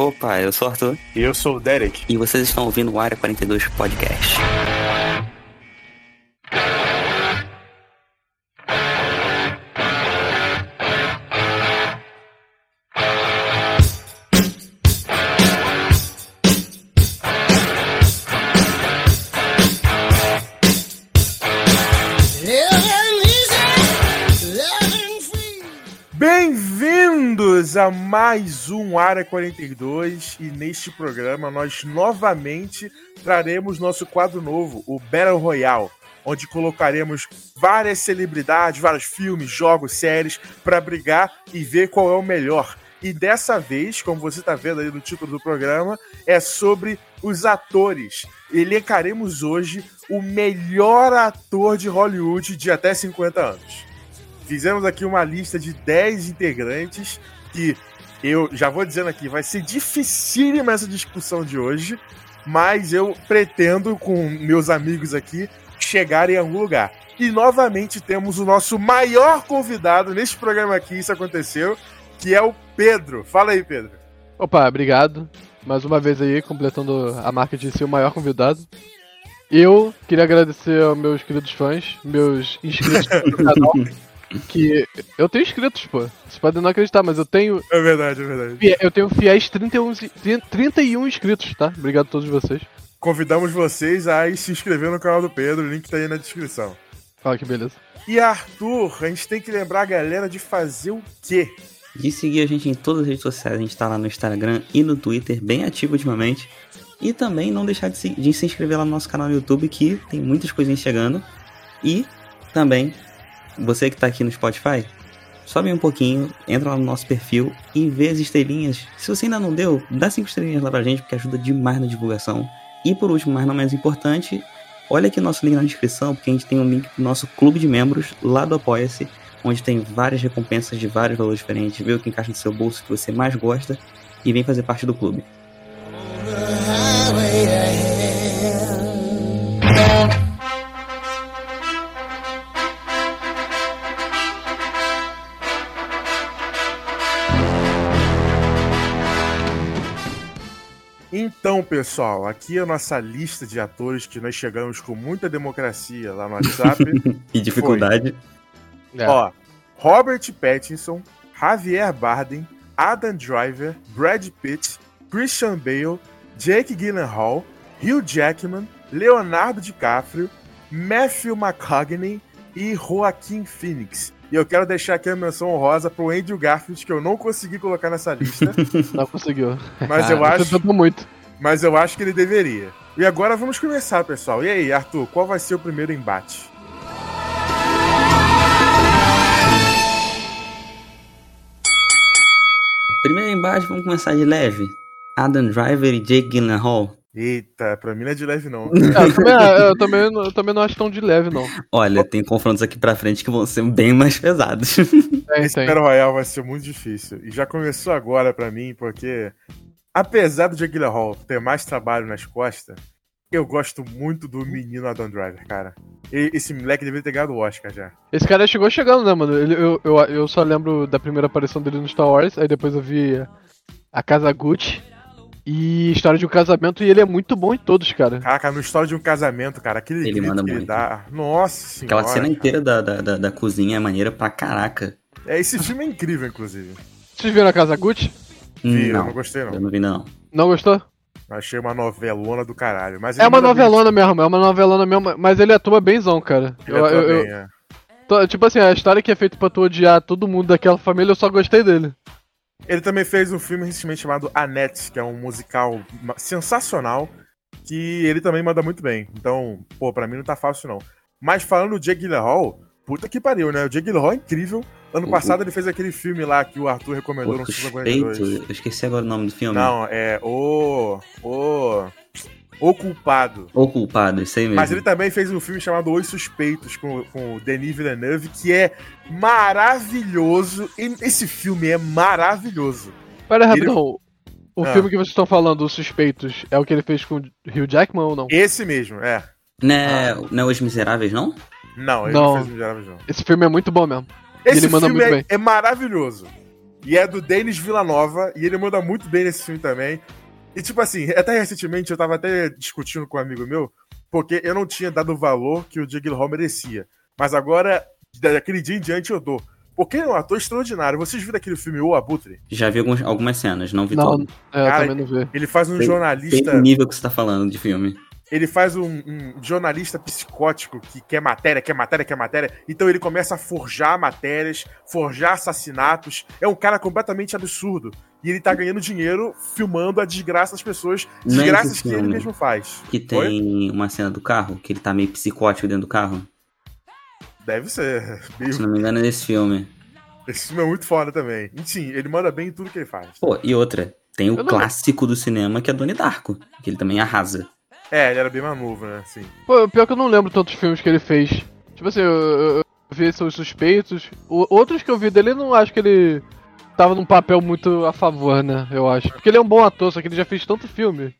Opa, eu sou o Arthur. E eu sou o Derek. E vocês estão ouvindo o Área 42 Podcast. Mais um Área 42 e neste programa nós novamente traremos nosso quadro novo, o Battle Royale, onde colocaremos várias celebridades, vários filmes, jogos, séries para brigar e ver qual é o melhor. E dessa vez, como você está vendo aí no título do programa, é sobre os atores. Elencaremos hoje o melhor ator de Hollywood de até 50 anos. Fizemos aqui uma lista de 10 integrantes que eu já vou dizendo aqui, vai ser dificílima essa discussão de hoje, mas eu pretendo, com meus amigos aqui, chegar em algum lugar. E novamente temos o nosso maior convidado neste programa aqui, isso aconteceu, que é o Pedro. Fala aí, Pedro. Opa, obrigado. Mais uma vez aí, completando a marca de ser o maior convidado. Eu queria agradecer aos meus queridos fãs, meus inscritos no canal. Que eu tenho inscritos, pô. Vocês podem não acreditar, mas eu tenho. É verdade, é verdade. Eu tenho fiéis 31, 31 inscritos, tá? Obrigado a todos vocês. Convidamos vocês a se inscrever no canal do Pedro, o link tá aí na descrição. Olha que beleza. E Arthur, a gente tem que lembrar a galera de fazer o quê? De seguir a gente em todas as redes sociais, a gente tá lá no Instagram e no Twitter, bem ativo ultimamente. E também não deixar de se, de se inscrever lá no nosso canal no YouTube, que tem muitas coisinhas chegando. E também você que tá aqui no Spotify, sobe um pouquinho, entra lá no nosso perfil e vê as estrelinhas. Se você ainda não deu, dá cinco estrelinhas lá pra gente, porque ajuda demais na divulgação. E por último, mas não menos importante, olha aqui nosso link na descrição, porque a gente tem um link pro nosso clube de membros lá do Apoia-se, onde tem várias recompensas de vários valores diferentes. Vê o que encaixa no seu bolso, que você mais gosta, e vem fazer parte do clube. Então, pessoal, aqui é a nossa lista de atores que nós chegamos com muita democracia lá no WhatsApp. e dificuldade. É. Ó, Robert Pattinson, Javier Bardem, Adam Driver, Brad Pitt, Christian Bale, Jake Gyllenhaal, Hugh Jackman, Leonardo DiCaprio, Matthew McConaughey e Joaquin Phoenix. E eu quero deixar aqui a menção honrosa pro Andrew Garfield, que eu não consegui colocar nessa lista. Não conseguiu. Mas eu Ah, acho. Muito. Mas eu acho que ele deveria. E agora vamos começar, pessoal. E aí, Arthur, qual vai ser o primeiro embate? Primeiro embate, vamos começar de leve. Adam Driver e Jake Gyllenhaal. Eita, pra mim não é de leve, não. Ah, eu, também, eu, também, não- eu também não acho tão de leve, não. Olha, tem confrontos aqui pra frente que vão ser bem mais pesados. Tem, Esse tem. Battle Royale vai ser muito difícil. E já começou agora pra mim, porque apesar do Jake Gyllenhaal ter mais trabalho nas costas, eu gosto muito do menino Adam Driver, cara. E- esse moleque deveria ter ganhado o Oscar já. Esse cara chegou chegando, né, mano? Ele- eu, eu, eu só lembro da primeira aparição dele no Star Wars, aí depois eu vi a Casa Gucci e História de um Casamento, e ele é muito bom em todos, cara. Caraca, no história de um casamento, cara, aquele Ele manda que ele muito. dá. Nossa senhora. Aquela cena cara. inteira da, da, da, da cozinha é maneira pra caraca. É, esse filme é incrível, inclusive. Vocês viram a Casa Gucci? Vi, eu não, não gostei, não. eu não vi não. Não gostou? Achei uma novelona do caralho. Mas É uma bem. novelona mesmo, é uma novelona mesmo, mas ele atua benzão, cara. Ele Eu- atua eu- eu- bem, é. tô- tipo assim, a história que é feita pra tu odiar todo mundo daquela família, eu só gostei dele. Ele também fez um filme recentemente chamado Annette, que é um musical sensacional, que ele também manda muito bem. Então, pô, pra mim não tá fácil não. Mas falando do Jake Gyllenhaal, puta que pariu, né? O Jake Gyllenhaal é incrível. Ano O- passado ele fez aquele filme lá que o Arthur recomendou O no suspeito, 42. eu esqueci agora o nome do filme. Não, é o... o... O Culpado. O culpado, isso aí mesmo. Mas ele também fez um filme chamado Os Suspeitos, com, com o Denis Villeneuve, que é maravilhoso. E esse filme é maravilhoso. Pera aí, Ele- rapidão. O Ah. filme que vocês estão falando, Os Suspeitos, é o que ele fez com o Hugh Jackman ou não? Esse mesmo, é. Não é, não é Os Miseráveis, não? Não, ele não, Não. fez o Miseráveis, não. Esse filme é muito bom mesmo. Esse ele manda filme muito é, bem. é maravilhoso. E é do Denis Villanova, e ele manda muito bem nesse filme também. E tipo assim, até recentemente eu tava até discutindo com um amigo meu, porque eu não tinha dado o valor que o Jake Hall merecia. Mas agora, daquele dia em diante, eu dou. Porque ele é um ator extraordinário. Vocês viram aquele filme O Abutre? Já vi alguns, algumas cenas, não vi Não, todo. é, eu Cara, também não vi. Ele faz um Tem- jornalista. Tem o nível que você tá falando de filme. Ele faz um, um jornalista psicótico que quer matéria, quer matéria, quer matéria. Então ele começa a forjar matérias, forjar assassinatos. É um cara completamente absurdo. E ele tá ganhando dinheiro filmando a desgraça das pessoas. É Desgraças que ele mesmo faz. Que tem uma cena do carro, que ele tá meio psicótico dentro do carro. Deve ser. Se não me engano, é nesse filme. Esse filme é muito foda também. Sim, ele manda bem em tudo que ele faz. Pô, e outra, tem o clássico do cinema que é Donnie Darko, que ele também arrasa. É, ele era bem mais novo, né? Sim. Pô, pior que eu não lembro tantos filmes que ele fez. Tipo assim, eu, eu, eu vi seus suspeitos. O- outros que eu vi dele, eu não acho que ele tava num papel muito a favor, né? Eu acho. Porque ele é um bom ator, só que ele já fez tanto filme.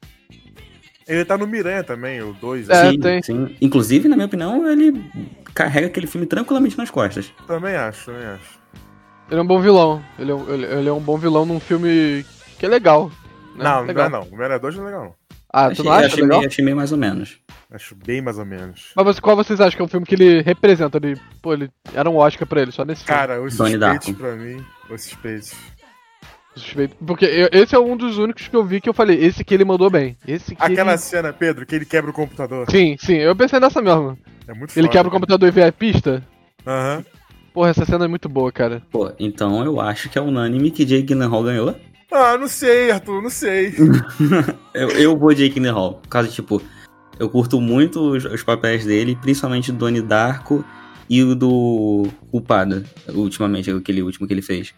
Ele tá no Miranha também, o 2. É, sim, tem. sim. Inclusive, na minha opinião, ele carrega aquele filme tranquilamente nas costas. Também acho, também acho. Ele é um bom vilão. Ele é, um- ele, ele é um bom vilão num filme que é legal. né? Não, não legal. é não. O Miranha 2 não é legal, não. Ah, tu achei, não acha achei, legal? meio, achei meio mais ou menos. Acho bem mais ou menos. Mas você- qual vocês acham que é um filme que ele representa? Ele, pô, ele era um Oscar pra ele, só nesse filme. Cara, os suspeitos pra mim. Os suspeitos. Suspeito. Porque eu- esse é um dos únicos que eu vi que eu falei, esse que ele mandou bem. Esse que Aquela ele... cena, Pedro, que ele quebra o computador. Sim, sim, eu pensei nessa mesmo. É muito Ele foda, quebra o cara. computador e vê a pista. Aham. Porra, essa cena é muito boa, cara. Pô, então eu acho que é unânime que Jake Gyllenhaal ganhou. Ah, não sei, Arthur, não sei. Eu, eu vou Jake Gyllenhaal, por causa, tipo, eu curto muito os, os papéis dele, principalmente do Donnie Darko e o do Culpado, ultimamente, aquele último que ele fez.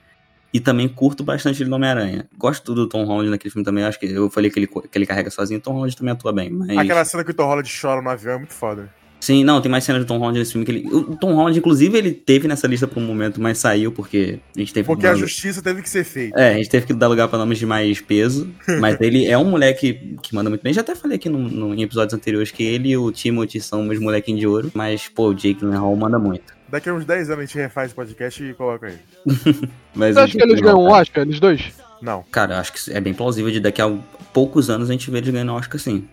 E também curto bastante ele no Homem-Aranha. Gosto do Tom Holland naquele filme também, acho que eu falei que ele, que ele carrega sozinho, o Tom Holland também atua bem, mas... Aquela cena que o Tom Holland chora no avião é muito foda. Sim, não, tem mais cenas do Tom Holland nesse filme que ele... O Tom Holland, inclusive, ele teve nessa lista por um momento, mas saiu porque a gente teve Porque que a justiça teve que ser feita. É, a gente teve que dar lugar pra nomes de mais peso, mas ele é um moleque que manda muito bem. Já até falei aqui no, no- em episódios anteriores que ele e o Timothy são meus molequinhos de ouro, mas, pô, o Jake Gyllenhaal manda muito. Daqui a uns 10 anos a gente refaz o podcast e coloca ele. Mas Você o acha que eles ganham um Gyllenhaal, Oscar, eles dois? Não. Cara, eu acho que é bem plausível de daqui a poucos anos a gente ver eles ganhando Oscar sim.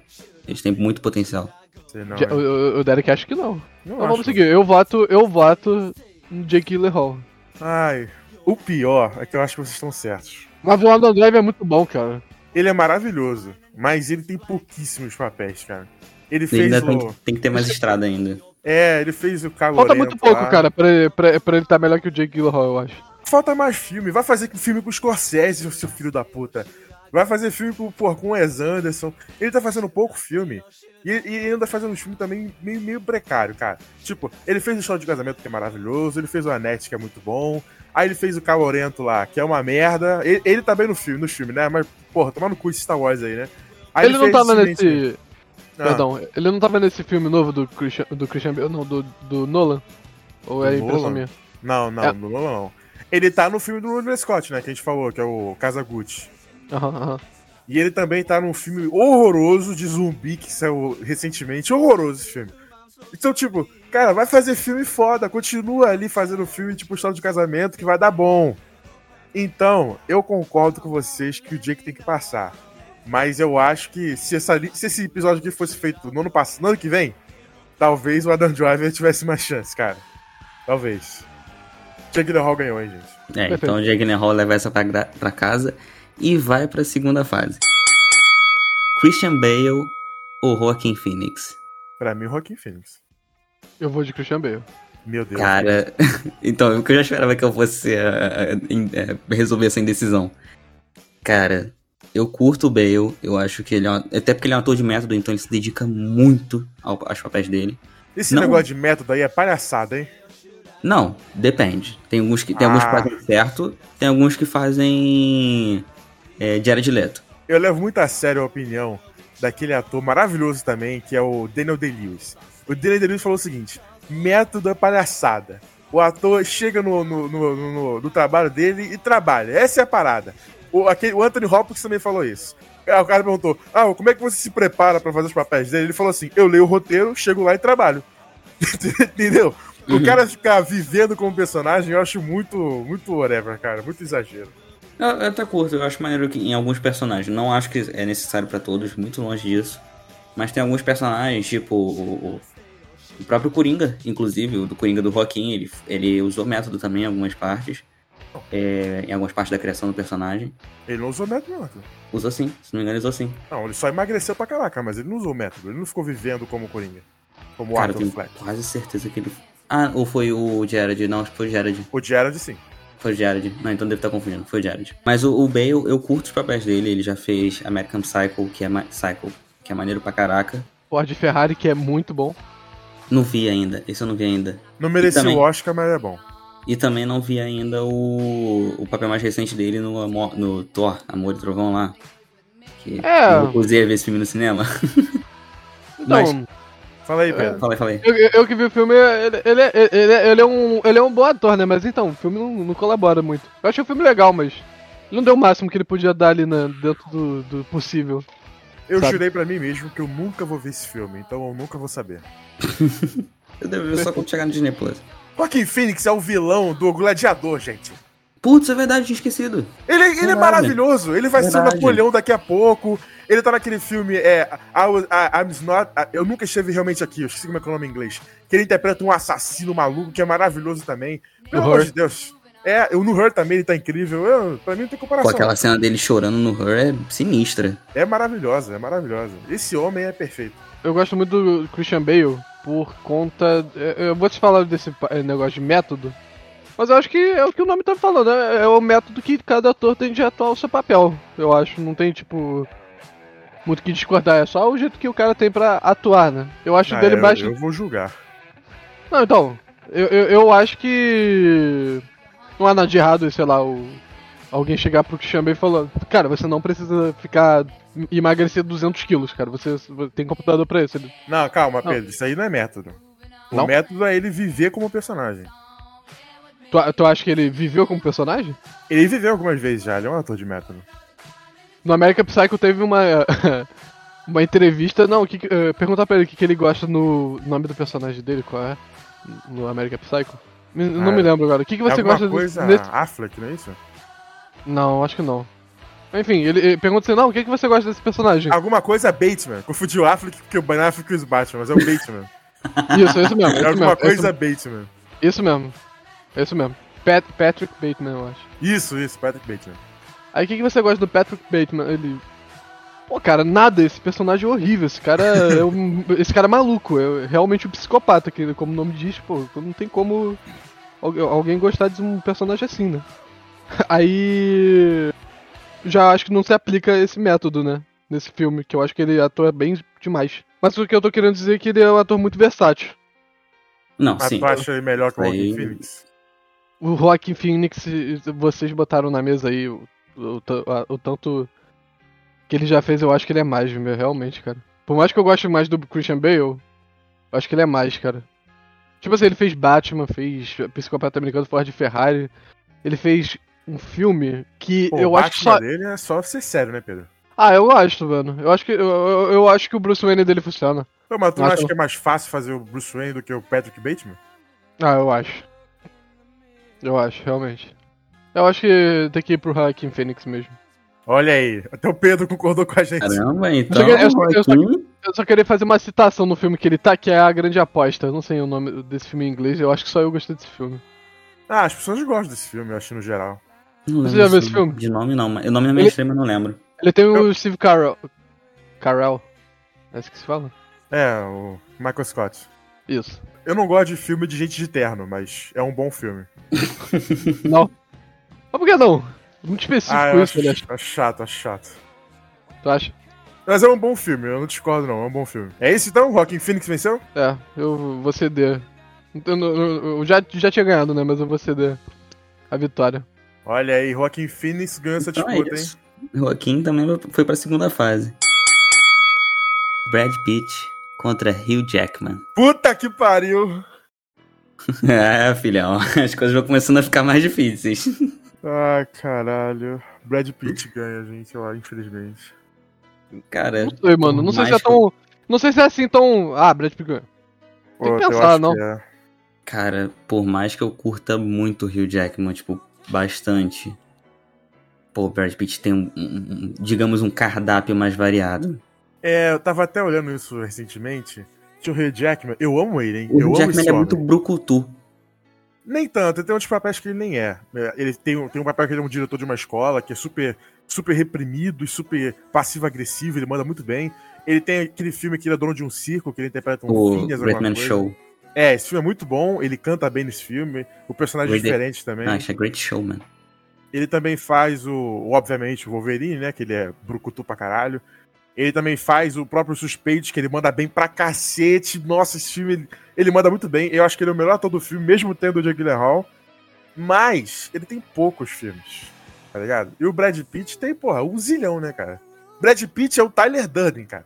Eles têm muito potencial. Sei não. Já- é. o, o- o Derek acha que não. Não Então vamos seguir. Eu voto, eu voto no Jake Gyllenhaal. Ai, o pior é que eu acho que vocês estão certos. Mas o Adam Drive é muito bom, cara. Ele é maravilhoso, mas ele tem pouquíssimos papéis, cara. Ele Ele fez ainda tem, o... que- tem que ter mais estrada ainda. É, ele fez o Cago Falta muito pouco, lá. cara, pra, ele- pra, pra ele estar melhor que o Jake Gyllenhaal, eu acho. Falta mais filme. Vai fazer filme com o Scorsese, seu filho da puta. Vai fazer filme com, porra, com o Wes Anderson. Ele tá fazendo pouco filme. E, e ele anda fazendo uns filmes também meio, meio precário, cara. Tipo, ele fez o Show de Casamento, que é maravilhoso. Ele fez o Anete, que é muito bom. Aí ele fez o Calorento lá, que é uma merda. Ele, ele tá bem no filme, no filme, né? Mas, porra, tomar no cu esse Star Wars aí, né? Aí ele, não fez tava Silêncio- nesse. Ah, Perdão, ele não tava nesse filme novo do Christian, do Christian Bale, não, do, do Nolan? Ou é Do impressão Nolan? minha? Não, não, É. não, não, não. Ele tá no filme do Ridley Scott, né? Que a gente falou, que é o Casa Gucci. E ele também tá num filme horroroso de zumbi que saiu recentemente. Horroroso esse filme. Então, tipo, cara, vai fazer filme foda. Continua ali fazendo filme tipo História de Casamento que vai dar bom. Então, eu concordo com vocês que o Jake tem que passar. Mas eu acho que se, essa, se esse episódio aqui fosse feito no ano, pass- no ano que vem, talvez o Adam Driver tivesse mais chance, cara. Talvez. Jake Gyllenhaal ganhou, hein, gente. É, então o Jake Gyllenhaal leva essa pra, pra casa e vai pra segunda fase. Christian Bale ou Joaquin Phoenix? Pra mim, o Joaquin Phoenix. Eu vou de Christian Bale. Meu Deus. Cara, então, o que eu já esperava que eu fosse em- eh, resolver essa indecisão. Cara, eu curto o Bale, eu acho que ele é um, até porque ele é um ator de método, então ele se dedica muito ao- aos papéis dele. Esse Não. negócio de método aí é palhaçada, hein? Não, depende. Tem alguns que, tem alguns que Ah. fazem certo, tem alguns que fazem é, diário de leto. Eu levo muito a sério a opinião daquele ator maravilhoso também, que é o Daniel Day-Lewis. O Daniel Day-Lewis falou o seguinte: método é palhaçada. O ator chega no, no, no, no- no trabalho dele e trabalha. Essa é a parada. O, aquele, o Anthony Hopkins também falou isso. Aí o cara perguntou: Ah, como é que você se prepara pra fazer os papéis dele? Ele falou assim: Eu leio o roteiro, chego lá e trabalho. Entendeu? O Uhum. cara ficar vivendo como personagem, eu acho muito, muito whatever, cara. Muito exagero. Eu, eu até curto, eu acho maneiro que em alguns personagens. Não acho que é necessário pra todos, muito longe disso. Mas tem alguns personagens, tipo o, o- o próprio Coringa, inclusive, o do Coringa do Joaquim, ele, ele usou método também em algumas partes. é, em algumas partes da criação do personagem. Ele não usou método, não. Usou sim, se não me engano, ele usou sim. Não, ele só emagreceu pra caraca, mas ele não usou método. Ele não ficou vivendo como Coringa. Como o Cara, eu Arthur tenho Fleck. quase certeza que ele. Ah, ou foi o Jared? Não, acho que foi o Jared. O Gerard, sim. Foi o Jared. Não, então devo estar confundindo. Foi o Jared. Mas o, o Bale, eu curto os papéis dele. Ele já fez American Psycho, que é, Psycho, que é maneiro pra caraca. Ford Ferrari, que é muito bom. Não vi ainda. Esse eu não vi ainda. Não merecia também. o Oscar, mas é bom. E também não vi ainda o, o papel mais recente dele no, Amo- no Thor, Amor e Trovão lá. Que É. eu usei a ver esse filme no cinema. Então, Mas- Fala aí, Pedro. Falei, falei. eu, eu- eu que vi o filme, ele, ele, é- ele, é- ele é um, ele é um bom ator, né? Mas então, o filme não, não colabora muito. Eu achei o filme legal, mas ele não deu o máximo que ele podia dar ali na, dentro do, do possível. Eu sabe? jurei pra mim mesmo que eu nunca vou ver esse filme, então eu nunca vou saber. Eu devo ver só quando chegar no Disney Plus. Joaquin Phoenix é o vilão do Gladiador, gente. Putz, é verdade, tinha esquecido. Ele, ele é Verdade. maravilhoso. Ele vai ser o Verdade. Napoleão daqui a pouco. Ele tá naquele filme, é. I was- I- I'm not. I- eu nunca estive realmente aqui, eu esqueci como é que é o nome em inglês. Que ele interpreta um assassino maluco, que é maravilhoso também. Pelo amor de Deus. É, eu no Her também ele tá incrível. Eu, pra mim não tem Pô, comparação. aquela cena dele chorando no Her é sinistra. É maravilhosa, é maravilhosa. Esse homem é perfeito. Eu gosto muito do Christian Bale por conta. eu- Eu vou te falar desse eh, negócio de método. Mas eu acho que é o que o nome tá falando, é, é o método que cada ator tem de atuar o seu papel. Eu acho, não tem tipo. Muito que discordar, é só o jeito que o cara tem pra atuar, né? Eu acho Ah, dele eu, mais. eu vou julgar. Não, então, eu, eu, eu acho que. Não há nada de errado, sei lá, o, alguém chegar pro Christian Bale e falar: Cara, você não precisa ficar. emagrecer 200 quilos, cara, você, tem computador pra isso. Ele, Não, calma, Não. Pedro, isso aí não é método. O Não? método é ele viver como personagem. Tu, tu acha que ele viveu como personagem? Ele viveu algumas vezes já, ele é um ator de método. No American Psycho teve uma. uma entrevista. Não, que, eh, perguntar pra ele o que, que ele gosta no nome do personagem dele, qual é? No American Psycho. Me- não Ah, me lembro agora. O que, que É você alguma gosta coisa nesse. Affleck, não é isso? Não, acho que não. Enfim, ele, ele pergunta assim: não, o que, que você gosta desse personagem? Alguma coisa Bateman. Confundi o Affleck porque o Ben Affleck e o Batman, mas é o Bateman. Isso, isso mesmo. É Isso alguma mesmo, coisa Bateman. Isso, isso mesmo. Isso mesmo. Pat- Patrick Bateman, eu acho. Isso, isso, Patrick Bateman. Aí o que, que você gosta do Patrick Bateman? Ele. Pô, cara, nada, esse personagem é horrível. Esse cara é um, esse cara é maluco, é realmente um psicopata, que, como o nome diz, pô, não tem como algu- alguém gostar de um personagem assim, né? Aí. Já acho que não se aplica esse método, né? Nesse filme, que eu acho que ele atua bem demais. Mas o que eu tô querendo dizer é que ele é um ator muito versátil. Não, Mas sim. tu acha ele melhor que o Joaquin Phoenix? O Joaquin Phoenix, vocês botaram na mesa aí o, o, tanto que ele já fez, eu acho que ele é mais, meu, realmente, cara. Por mais que eu goste mais do Christian Bale, eu acho que ele é mais, cara. Tipo assim, ele fez Batman, fez Psicopata Americano Ford Ferrari, ele fez um filme que Pô, eu o acho que Batman só... dele é só ser sério, né, Pedro? Ah, eu gosto, mano. Eu acho que, eu, eu, eu acho que o Bruce Wayne dele funciona. Pô, mas tu não acha que é mais fácil fazer o Bruce Wayne do que o Patrick Bateman? Ah, eu acho. Eu acho, realmente. Eu acho que tem que ir pro Joaquin Phoenix mesmo. Olha aí, até o Pedro concordou com a gente. Caramba, então. Eu só- eu só- eu só- Joaquim- Eu só queria fazer uma citação no filme que ele tá, que é A Grande Aposta. Eu não sei o nome desse filme em inglês, eu acho que só eu gostei desse filme. Ah, as pessoas gostam desse filme, eu acho, no geral. Não Você já viu esse filme? De nome não, mas o nome não é Ele- extremo, eu não lembro. Ele tem o Eu- Steve Carell. Carell. É isso que se fala? É, o Michael Scott. Isso. Eu não gosto de filme de gente de terno, mas é um bom filme. Não. Mas por que não? Muito específico Ah, eu isso, acho, aliás. acho chato, acho chato. Tu acha? Mas é um bom filme, eu não discordo não, é um bom filme. É isso então? Joaquin Phoenix venceu? É, eu vou ceder. Eu, eu- eu- já, já tinha ganhado, né? Mas eu vou ceder a vitória. Olha aí, Joaquin Phoenix ganhou essa Então é disputa, hein? isso. Joaquim também foi pra segunda fase. Brad Pitt contra Hugh Jackman. Puta que pariu! É, filhão, as coisas vão começando a ficar mais difíceis. Ah, caralho. Brad Pitt ganha, gente, ó, infelizmente. Cara, Não sei, mano. Não sei se é tão. Não sei se é assim tão. Ah, Brad Pitt ganhou. Tem que pensar, não. que é. Cara, por mais que eu curta muito o Hugh Jackman, tipo, bastante. Pô, o Brad Pitt tem um, um- digamos, um cardápio mais variado. É, eu tava até olhando isso recentemente. Tinha o Hugh Jackman. Eu amo ele, hein? O eu Hugh Jackman é muito brucutu. Nem tanto, ele tem outros papéis que ele nem é. É, Ele tem, um- tem um papel que ele é um diretor de uma escola, que é super, super reprimido e super passivo-agressivo, ele manda muito bem. Ele tem aquele filme que ele é dono de um circo, que ele interpreta um O Phineas, Great alguma Man coisa. Show. É, esse filme é muito bom, ele canta bem nesse filme, o personagem é diferente também. Ah, é Great Showman. Ele também faz o, o, obviamente, o Wolverine, né? Que ele é brucutu pra caralho. Ele também faz o próprio Suspeito, que ele manda bem pra cacete. Nossa, esse filme, ele, ele manda muito bem. Eu acho que ele é o melhor ator do filme, mesmo tendo o Jake Gyllenhaal. Mas ele tem poucos filmes, tá ligado? E o Brad Pitt tem, porra, um zilhão, né, cara? Brad Pitt é o Tyler Durden, cara.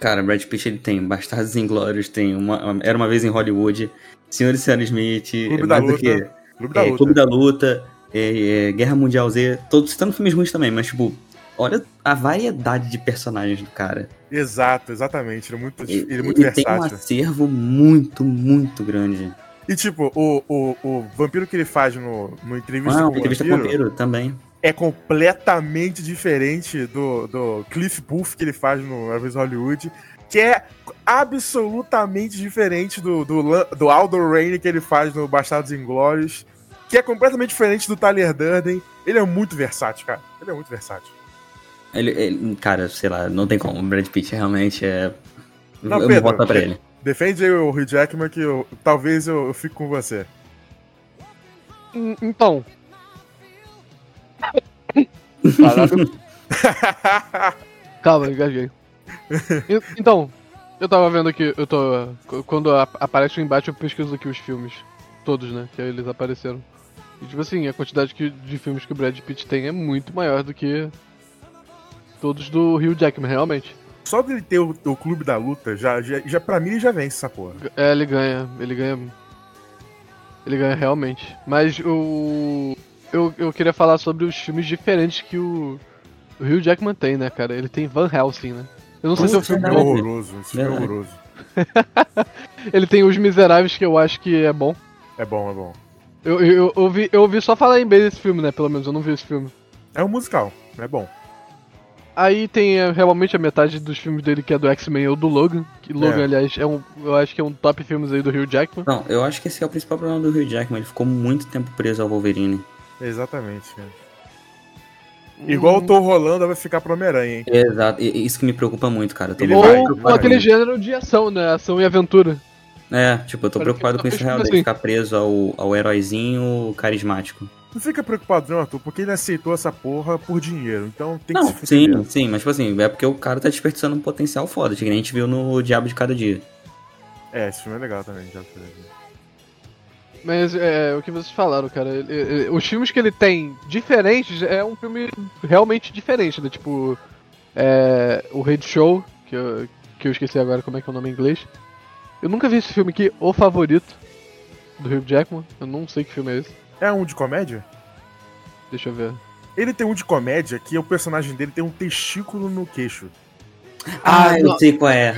Cara, Brad Pitt ele tem Bastardos Inglórios, tem uma, Era Uma Vez em Hollywood, Senhor e Senhora Smith, Clube é da Luta, que Clube da é, Luta. Clube da Luta, é, é, Guerra Mundial Z, todos citando filmes ruins também, mas tipo, olha a variedade de personagens do cara. Exato, exatamente. Ele é muito, Ele, ele é muito ele tem um versátil. acervo muito, muito grande. E tipo, o, o, o vampiro que ele faz no, no Entrevista Ah, com o entrevista com o Vampiro, Vampiro também. é completamente diferente do, do Cliff Booth que ele faz no em Hollywood, que é absolutamente diferente do, do, do Aldo Raine que ele faz no Bastardos Inglórios, que é completamente diferente do Tyler Durden. Ele é muito versátil, cara. Ele é muito versátil. Ele, ele- cara, sei lá, não tem como. O Brad Pitt realmente é. Não, eu Pedro, vou pra ele. Defende aí o Hugh Jackman que eu, talvez eu, eu fique com você. Hum, Então. Calma, engasguei. E- Então, eu tava vendo aqui, eu tô. Quando aparece o embate, eu pesquiso aqui os filmes. Todos, né? Que eles apareceram. E tipo assim, a quantidade que- de filmes que o Brad Pitt tem é muito maior do que todos do Hugh Jackman, realmente. Só dele ter o, o clube da luta, já, já, já pra mim ele já vence essa porra. É, ele ganha, ele ganha. Ele ganha realmente. Mas o. Eu, eu queria falar sobre os filmes diferentes que o, o Hugh Jackman tem, né, cara? Ele tem Van Helsing, né? Eu não sei se é filme É horroroso, esse filme é horroroso. Ele tem Os Miseráveis, que eu acho que é bom. É bom, é bom. Eu, eu, eu, ouvi, eu ouvi só falar em bem desse filme, né? Pelo menos, eu não vi esse filme. É um musical, é bom. Aí tem é, realmente a metade dos filmes dele que é do X-Men ou do Logan. Que Logan, É. aliás, é um. Eu acho que é um top filmes aí do Hugh Jackman. Não, eu acho que esse é o principal problema do Hugh Jackman. Ele ficou muito tempo preso ao Wolverine. Exatamente, cara. Igual o Tom Rolando vai ficar pro Homem-Aranha, hein? Exato, isso que me preocupa muito, cara. Ele vai, Ou com aquele gênero de ação, né? Ação e aventura. É, tipo, eu tô Cara, preocupado que com isso fez real, filme dele assim. ficar preso ao, ao heróizinho carismático. Não fica preocupado não, Arthur, porque ele aceitou essa porra por dinheiro. Então tem que Não, se fuder sim, mesmo. sim, mas tipo assim, é porque o cara tá desperdiçando um potencial foda, que nem a gente viu no Diabo de Cada Dia. É, esse filme é legal também, já foi. Mas é o que vocês falaram, cara. ele- ele- os filmes que ele tem diferentes é um filme realmente diferente, né? Tipo, é, o Red Show, que eu, que eu esqueci agora como é que é o nome em inglês. Eu nunca vi esse filme aqui, O Favorito, do Hugh Jackman. Eu não sei que filme é esse. É um de comédia? Deixa eu ver. Ele tem um de comédia que o personagem dele tem um testículo no queixo. Ah, eu não. sei qual é.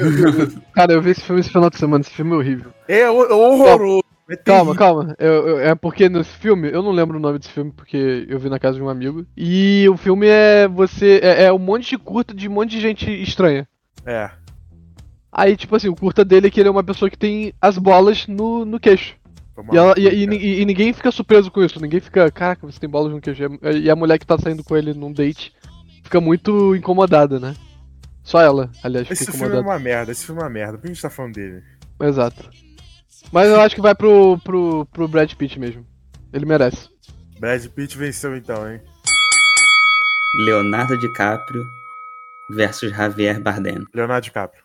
Cara, eu vi esse filme esse final de semana, esse filme é horrível. É ho- horroroso. É Calma, calma. Eu- eu- é porque nesse filme, eu não lembro o nome desse filme porque eu vi na casa de um amigo. E o filme é você. É, é um monte de curta de um monte de gente estranha. É. Aí, tipo assim, o curta dele é que ele é uma pessoa que tem as bolas no, no queixo. E, ela- e- e- e- ninguém fica surpreso com isso. Ninguém fica, caraca, você tem bolas no queixo. E a mulher que tá saindo com ele num date fica muito incomodada, né? Só ela, aliás, fica Esse filme é incomodada. uma merda, esse filme é uma merda. Por que a gente tá falando dele? Exato. Mas eu acho que vai pro, pro, pro Brad Pitt mesmo. Ele merece. Brad Pitt venceu então, hein? Leonardo DiCaprio versus Javier Bardem. Leonardo DiCaprio.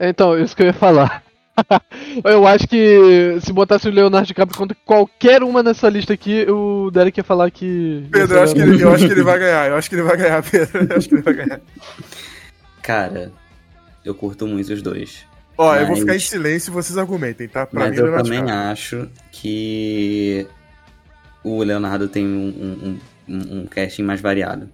Então, isso que eu ia falar. eu acho que se botasse o Leonardo DiCaprio contra qualquer uma nessa lista aqui, o Derek ia falar que. Pedro, eu acho que, ele, eu acho que ele vai ganhar. Eu acho que ele vai ganhar, Pedro. Eu acho que ele vai ganhar. Cara, eu curto muito os dois. Ó, eu vou Mas- ficar em silêncio e vocês argumentem, tá? Pra mas mim, eu Leonardo também DiCaprio. acho que o Leonardo tem um, um, um, um casting mais variado.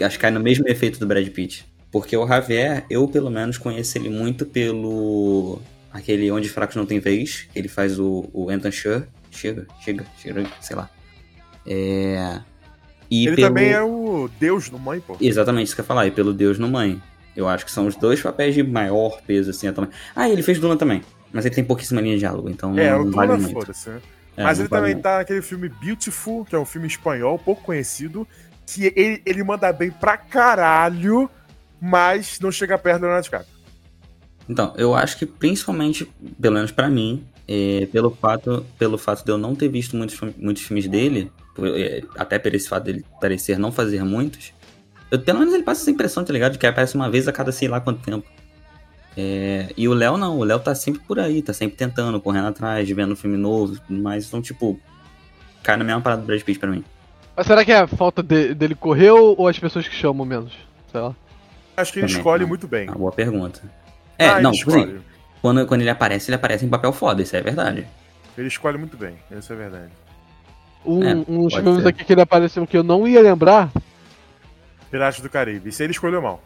Acho que cai no mesmo efeito do Brad Pitt. Porque o Javier, eu pelo menos conheço ele muito pelo aquele Onde Fracos Não Tem Vez, ele faz o, o Anton Chega, chega, chega, chega, sei lá. É... E Ele pelo... também é o deus do mãe, pô. Exatamente isso que eu ia falar, e pelo Deus no Mãe. Eu acho que são os dois papéis de maior peso, assim, também. Ah, ele fez Duna também. Mas ele tem pouquíssima linha de diálogo, então É, não, não vale muito. foda-se, né? É, Mas ele também muito. tá naquele filme Beautiful, que é um filme espanhol, pouco conhecido, que ele, ele manda bem pra caralho, mas não chega perto do Leonardo DiCaprio. Então, eu acho que principalmente, pelo menos pra mim, é, pelo, fato, pelo fato de eu não ter visto muitos, muitos filmes dele, por- é, até por esse fato dele parecer não fazer muitos, eu, pelo menos ele passa essa impressão, tá ligado? De que aparece uma vez a cada sei lá quanto tempo. É, e o Léo não, o Léo tá sempre por aí, tá sempre tentando, correndo atrás, vendo filme novo, mais então, tipo, cai na mesma parada do Brad Pitt pra mim. Mas será que é a falta de- dele correr ou, ou as pessoas que chamam menos? Sei lá. Acho que ele Também, escolhe não. muito bem. É uma boa pergunta. É, Ah, não, tipo assim, escolhe. quando, quando ele aparece, ele aparece em papel foda, isso é verdade. Ele escolhe muito bem, isso é verdade. Um, É, uns filmes ser. aqui que ele apareceu que eu não ia lembrar. Piratas do Caribe. Isso ele escolheu mal.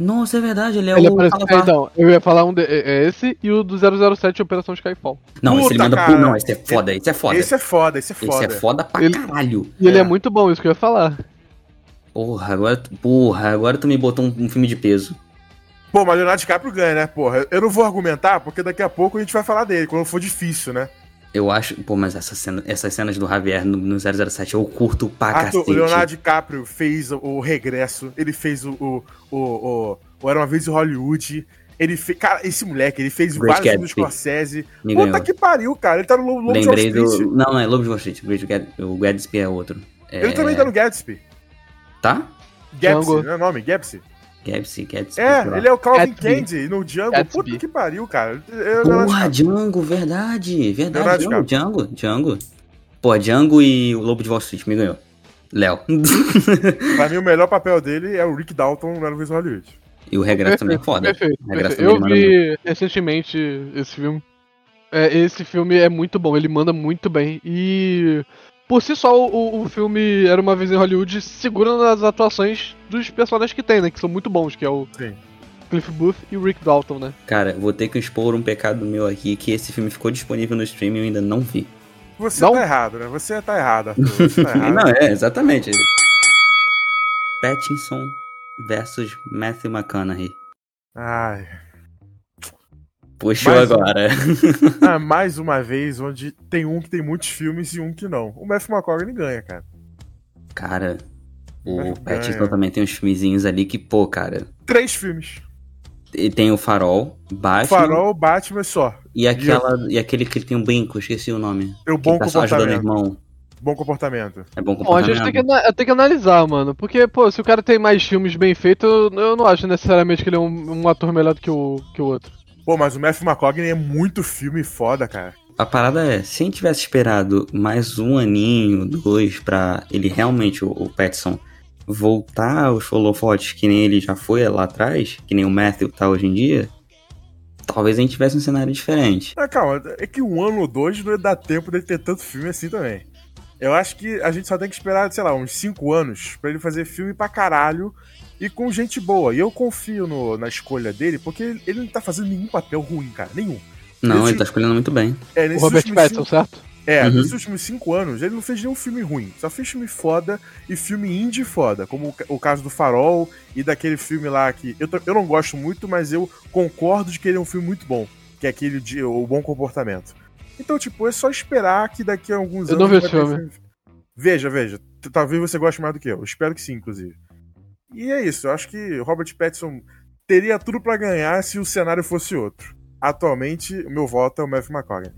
Nossa, é verdade, ele é ele o apareceu. É, então, eu ia falar um de, é é esse e o do 007 Operação Skyfall. Não, esse Puta, ele manda cara. Não, esse é foda, esse é foda. Esse é foda, esse é Esse foda. é foda pra Ele- caralho. E ele É. é muito bom, isso que eu ia falar. Porra, agora, tu- porra, agora tu me botou um, um filme de peso. Pô, mas Leonardo DiCaprio ganha, né? Porra, eu não vou argumentar, porque daqui a pouco a gente vai falar dele, quando for difícil, né? Eu acho. Pô, mas essa cena, essas cenas do Javier no, no 007 eu curto pra Arthur, cacete. o Leonardo DiCaprio fez o, o regresso, ele fez o, o, o, o, o Era Uma Vez em Hollywood, ele fez... Cara, esse moleque, ele fez Great vários filmes do. Scorsese. Me Puta ganhou. que pariu, cara, ele tá no Lobo de Wall Street. do. Não, não é Lobo de Wall Street. O Great Gad- O Gatsby é outro. É... Ele também tá no Gatsby. Tá? Gatsby, não é o nome? Gatsby. Gatsby, Gatsby. É, lá. ele é o Calvin Gatsby. Candy no Django. Gatsby. Puta que pariu, cara. Eu- Porra, DiCaprio. Django, verdade. Verdade, Django, Django, Django. Pô, Django e o Lobo de Wall Street, me ganhou. Léo. Pra mim, o melhor papel dele é o Rick Dalton no em Hollywood. e o regresso também é foda. Perfeito, O regresso perfeito. também Eu manda vi recentemente esse filme. É, esse filme é muito bom, ele manda muito bem. E por si só, o, o filme Era Uma Vez em Hollywood segura nas atuações dos personagens que tem, né? Que são muito bons, que é o Sim. Cliff Booth e o Rick Dalton, né? Cara, vou ter que expor um pecado meu aqui, que esse filme ficou disponível no streaming e eu ainda não vi. Você Não? tá errado, né? Você tá errado, Arthur. Você tá errado. Não, é, exatamente. Pattinson versus Matthew McConaughey. Ai. Puxou Mais um. agora. Ah, mais uma vez, onde tem um que tem muitos filmes e um que não. O Matthew McConaughey ganha, cara. Cara, o Ganha. Pattinson também tem uns filmezinhos ali que, pô, cara. Três filmes. Ele tem o Farol, Batman Farol, Batman só. e, aquela, e aquele que tem um brinco, esqueci o nome. O Que bom tá o comportamento. irmão. Bom comportamento. É bom Bom, a comportamento. gente tem que, ana- tem que analisar, mano. Porque, pô, se o cara tem mais filmes bem feitos, eu, eu não acho necessariamente que ele é um, um ator melhor do que o, que o outro. Pô, mas o Matthew McConaughey é muito filme foda, cara. A parada é, se a gente tivesse esperado mais um aninho, dois, pra ele realmente, o, o Pattinson, voltar aos holofotes que nem ele já foi lá atrás, que nem o Matthew tá hoje em dia, talvez a gente tivesse um cenário diferente. Ah, calma, é que um ano ou dois não dá tempo dele ter tanto filme assim também. Eu acho que a gente só tem que esperar, sei lá, uns cinco anos pra ele fazer filme pra caralho e com gente boa. E eu confio no- na escolha dele, porque ele, ele não tá fazendo nenhum papel ruim, cara. Nenhum. Não, Esse- ele tá escolhendo muito bem. É, O Robert Pattinson, cinco- certo? É, Uhum. nos últimos cinco anos, ele não fez nenhum filme ruim. Só fez filme foda e filme indie foda. Como o ca- o caso do Farol e daquele filme lá que. Eu, eu não gosto muito, mas eu concordo de que ele é um filme muito bom. Que é aquele de O Bom Comportamento. Então, tipo, é só esperar que daqui a alguns Eu anos. não vi esse ter filme. Veja, veja. Talvez você goste mais do que eu. Espero que sim, inclusive. E é isso. Eu acho que Robert Pattinson teria tudo pra ganhar se o cenário fosse outro. Atualmente, o meu voto é o Matthew McConaughey.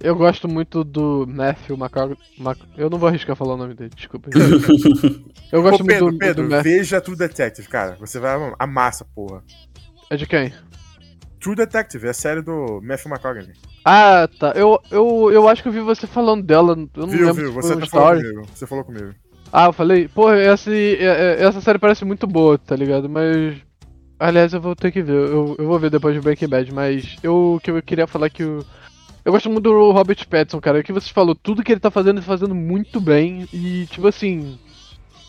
Eu gosto muito do Matthew McConaughey. Mac... Eu não vou arriscar falar o nome dele, desculpa. Eu gosto Ô, Pedro, muito do, Pedro, do Matthew. veja True Detective, cara. Você vai amar essa porra. É de quem? True Detective, é a série do Matthew McConaughey. Ah, tá. Eu, eu, eu acho que eu vi você falando dela. Eu não Viu, lembro viu? Você story. comigo. Você falou comigo. Ah, eu falei, pô, essa, é- é- essa série parece muito boa, tá ligado? Mas. Aliás, eu vou ter que ver. Eu, eu vou ver depois de Breaking Bad, mas eu que eu queria falar que o. Eu gosto muito do Robert Pattinson, cara. O que você falou, tudo que ele tá fazendo, ele tá fazendo muito bem. E, tipo assim.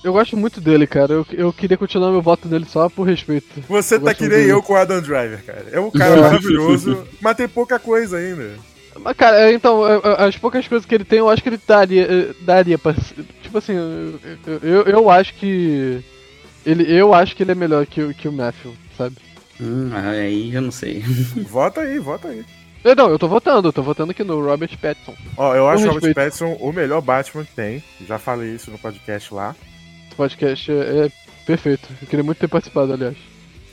Eu gosto muito dele, cara. Eu, eu queria continuar meu voto dele só por respeito. Você Eu tá que nem dele. eu com o Adam Driver, cara. É um cara maravilhoso, mas tem pouca coisa ainda. Mas, cara, então, as poucas coisas que ele tem, eu acho que ele daria, é, daria pra. Tipo assim, eu, eu, eu acho que. Ele, eu acho que ele é melhor que, o- que o Matthew, sabe? Hum, aí já não sei. Vota aí, vota aí. Eu, não, eu tô votando, eu tô votando aqui no Robert Pattinson. Ó, eu acho o Robert respeito. Pattinson o melhor Batman que tem. Já falei isso no podcast lá. Esse podcast é, é perfeito. Eu queria muito ter participado, aliás.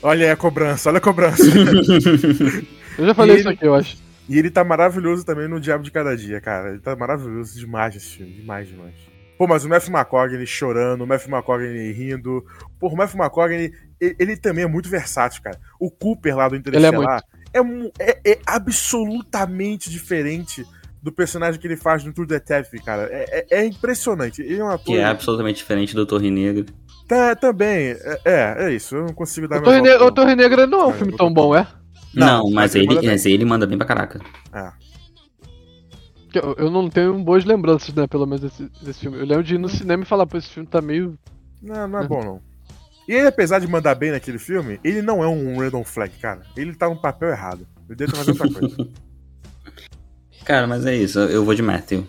Olha aí a cobrança, olha a cobrança. Eu já falei E isso ele- aqui, eu acho. E ele tá maravilhoso também no Diabo de Cada Dia, cara. Ele tá maravilhoso demais esse filme, demais, demais. Pô, mas o Matthew McConaughey chorando, o Matthew McConaughey rindo. Pô, o Matthew McConaughey, ele, ele também é muito versátil, cara. O Cooper lá do Interestelar é, mu- é, é absolutamente diferente do personagem que ele faz no True Detective, cara. É, é- é impressionante. Ele é um ator... que é absolutamente diferente do Torre Negro. Tá, também, é, é, é isso. Eu não consigo dar O Torre, o. Torre Negra não é um É, filme tão bom, é? Não, Não, mas ele ele, manda bem. mas ele manda bem pra caraca. É. Eu, eu não tenho boas lembranças, né, pelo menos desse, desse filme. Eu lembro de ir no cinema e falar, pô, esse filme tá meio. Não, não é bom, não. E ele, apesar de mandar bem naquele filme, ele não é um random flag, cara. Ele tá no papel errado. Ele deixa fazer outra coisa. Cara, mas é isso, eu vou de Matthew.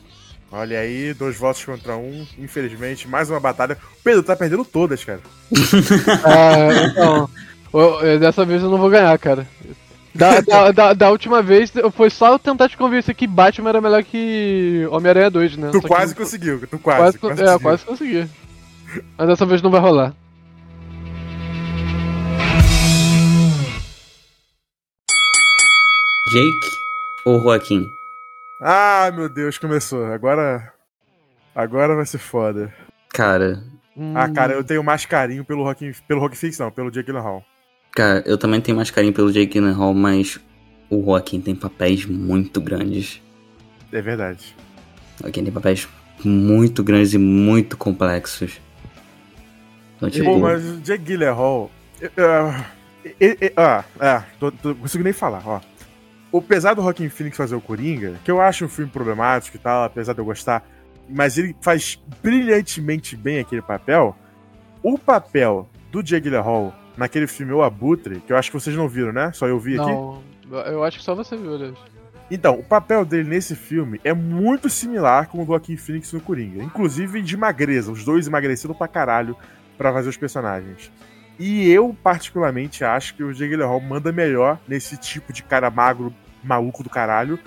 Olha aí, dois votos contra um. Infelizmente, mais uma batalha. O Pedro tá perdendo todas, cara. Ah, então. eu- eu- dessa vez eu não vou ganhar, cara. Da, da, da, da última vez foi só eu tentar te convencer que Batman era melhor que Homem-Aranha 2, né? Tu Só que quase não- conseguiu, tu Quase, quase. quase é, conseguiu. quase consegui. Mas dessa vez não vai rolar. Jake ou Joaquim? Ah, meu Deus, começou. Agora. Agora vai ser foda. Cara, Ah, Hum, cara, eu tenho mais carinho pelo Rock, pelo Rock Fix, não, pelo Jake Gyllenhaal. Cara, eu também tenho mais carinho pelo Jake Gyllenhaal, mas o Joaquim tem papéis muito grandes. É verdade. O Joaquim tem papéis muito grandes e muito complexos. Então, tipo, Pô, mas o Jake Gyllenhaal... ah, tô, tô, não consigo nem falar, ó. Apesar do Rockin' Phoenix fazer o Coringa, que eu acho um filme problemático e tal, apesar de eu gostar, mas ele faz brilhantemente bem aquele papel, o papel do Jake Gyllenhaal naquele filme O Abutre, que eu acho que vocês não viram, né? Só eu vi aqui. Não, eu acho que só você viu, aliás. Então, o papel dele nesse filme é muito similar com o do Joaquin Phoenix no Coringa. Inclusive de magreza, os dois emagreceram pra caralho pra fazer os personagens. E eu, particularmente, acho que o Jake Gyllenhaal manda melhor nesse tipo de cara magro, maluco do caralho,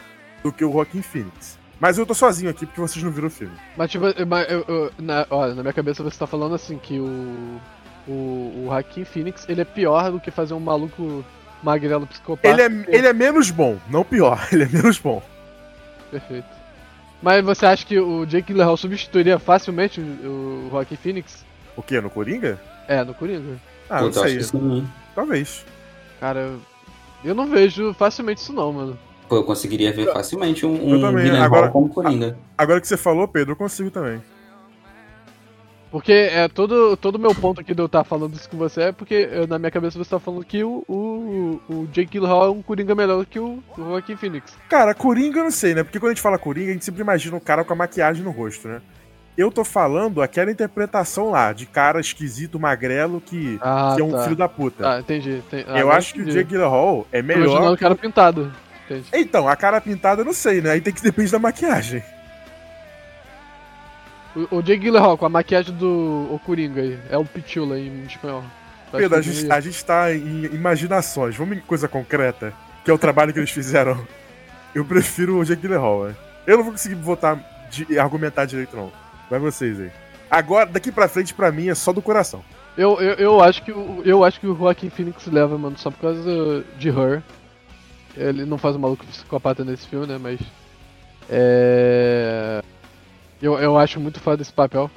do que o Joaquin Phoenix. Mas eu tô sozinho aqui porque vocês não viram o filme. Mas tipo, eu- eu- eu- na, ó, na minha cabeça você tá falando assim que o. O, o Hakim Phoenix ele é pior do que fazer um maluco magrelo psicopata. Ele é, ele é menos bom, não pior, ele é menos bom. Perfeito. Mas você acha que o Jake Gyllenhaal substituiria facilmente o, o Joaquin Phoenix? O quê? No Coringa? É, no Coringa. Ah, Pô, não sei. sim. Talvez. Cara, eu não vejo facilmente isso não, mano. Pô, eu conseguiria ver facilmente um, um Gyllenhaal agora- como Coringa. Agora que você falou, Pedro, eu consigo também. Porque é todo todo meu ponto aqui de eu estar falando isso com você é porque eu, na minha cabeça você tá falando que o, o, o Jake Gyllenhaal é um Coringa melhor que o, o Joaquin Phoenix. Cara, Coringa eu não sei, né? Porque quando a gente fala Coringa, a gente sempre imagina um cara com a maquiagem no rosto, né? Eu tô falando aquela interpretação lá, de cara esquisito, magrelo, que, Ah, que é um tá. filho da puta. Ah, entendi. Tem- ah, eu acho que o entendi. Jake Gyllenhaal é Tô imaginando melhor. o cara pintado. Entendi. Então, a cara pintada eu não sei, né? Aí tem que depender da maquiagem. O, o Jake Gyllenhaal com a maquiagem do o Coringa aí. É o Pichula em espanhol. Acho Pedro, a gente, a gente tá em imaginações. Vamos em coisa concreta, que é o trabalho que eles fizeram. Eu prefiro o Jake Gyllenhaal, né? Eu não vou conseguir votar, de, argumentar direito, não. Vai vocês aí. Agora, daqui pra frente, pra mim, é só do coração. Eu, eu, eu acho que o, eu acho que o Joaquin Phoenix leva, mano, só por causa de Her. Ele não faz um maluco psicopata nesse filme, né? Mas. É. Eu, eu acho muito foda desse papel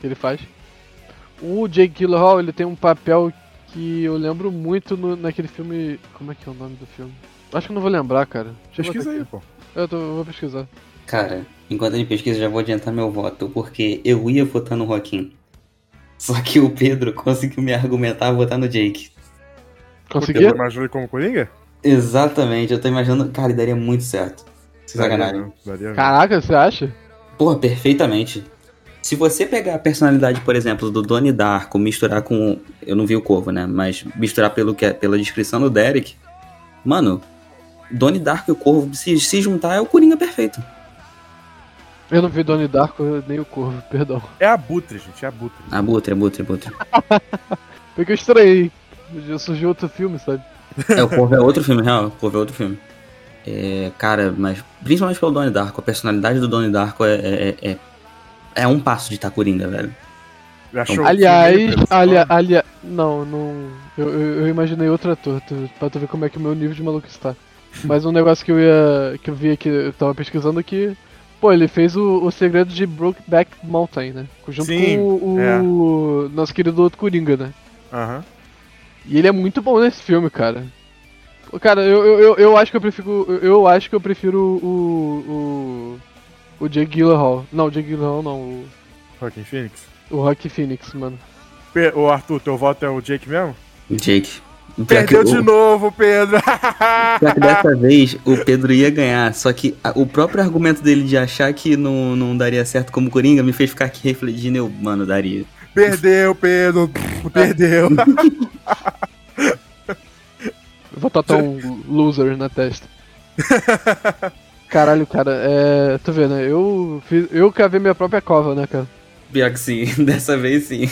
que ele faz. O Jake Gyllenhaal, ele tem um papel que eu lembro muito no, naquele filme. Como é que é o nome do filme? Acho que eu não vou lembrar, cara. Deixa eu Pesquisa aí, aqui. pô. Eu, tô, eu vou pesquisar. Cara, enquanto ele pesquisa, já vou adiantar meu voto, porque eu ia votar no Joaquim. Só que o Pedro conseguiu me argumentar a votar no Jake. Consegui? Pedro imaginou ele como Coringa? Exatamente, eu tô imaginando. Cara, daria muito certo. Sem sacanagem. Daria, daria. Caraca, você acha? Porra, perfeitamente. Se você pegar a personalidade, por exemplo, do Donnie Darko, misturar com. Eu não vi o Corvo, né? Mas misturar pelo que é, pela descrição do Derek. Mano, Donnie Darko e o Corvo, se, se juntar, é o Coringa perfeito. Eu não vi Donnie Darko nem o Corvo, perdão. É Abutre, gente, é Abutre. Abutre, Abutre, Abutre. Porque eu estranhei. Surgiu outro filme, sabe? É, o Corvo é outro filme, real. O Corvo é outro filme. É, cara, mas principalmente pelo Donnie Darko, a personalidade do Donnie Darko é, é, é, é um passo de Tacuringa, velho. Achou o aliás, meio aliás, aliás, não, não. Eu, eu, eu imaginei outro ator, tu, pra tu ver como é que o meu nível de maluco está. Mas um negócio que eu ia. que eu vi aqui, eu tava pesquisando aqui. Pô, ele fez o, o segredo de Brokeback Mountain, né? Junto Sim, com o, o nosso querido outro Coringa, né? Aham. E ele é muito bom nesse filme, cara. Cara, eu, eu, eu, acho que eu prefiro. Eu, eu acho que eu prefiro o. O. O Jake Gyllenhaal. Não, o Jake Gyllenhaal não. O, Joaquin Phoenix. o Rock Phoenix, mano. Pe- Ô, Arthur, teu voto é o Jake mesmo? Jake. Perdeu que de o- novo, Pedro! Pior que dessa vez o Pedro ia ganhar, só que a- o próprio argumento dele de achar que não, não daria certo como Coringa me fez ficar aqui refletindo, eu, mano, daria. Perdeu, Pedro! Perdeu! Eu vou tatuar um loser na testa. Caralho, cara, é. Tu vê, né? Eu, fiz, eu cavei minha própria cova, né, cara? Pior que sim, dessa vez sim.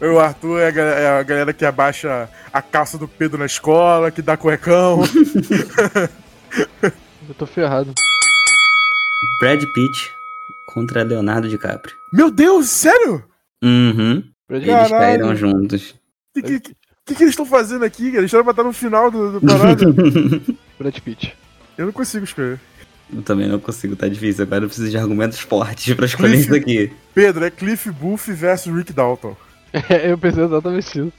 o Arthur é a, é a galera que abaixa a calça do Pedro na escola, que dá cuecão. Eu tô ferrado. Brad Pitt contra Leonardo DiCaprio. Meu Deus, sério? Uhum. Brad Eles Caralho. caíram juntos. O que, que, que, que eles estão fazendo aqui, cara? Eles estão pra estar no final do, do parada. Brad Pitt. Eu não consigo escolher. Eu também não consigo, tá difícil. Agora eu preciso de argumentos fortes pra escolher Cliff. isso aqui. Pedro, é Cliff Booth versus Rick Dalton. É, eu pensei exatamente isso.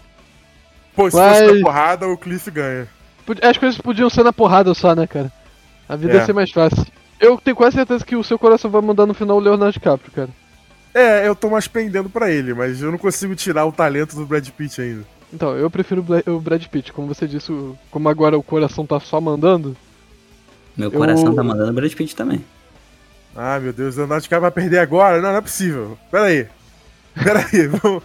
Pô, se Mas- fosse na porrada, o Cliff ganha. As coisas podiam ser na porrada só, né, cara? A vida É. ia ser mais fácil. Eu tenho quase certeza que o seu coração vai mandar no final o Leonardo DiCaprio, cara. É, eu tô mais pendendo pra ele, mas eu não consigo tirar o talento do Brad Pitt ainda. Então, eu prefiro o o Brad Pitt. Como você disse, o- como agora o coração tá só mandando. Meu coração Eu- tá mandando Brad Pitt também. Ah, meu Deus, o Leonardo DiCaprio vai perder agora? Não, não é possível. Pera aí. Pera aí, vamos...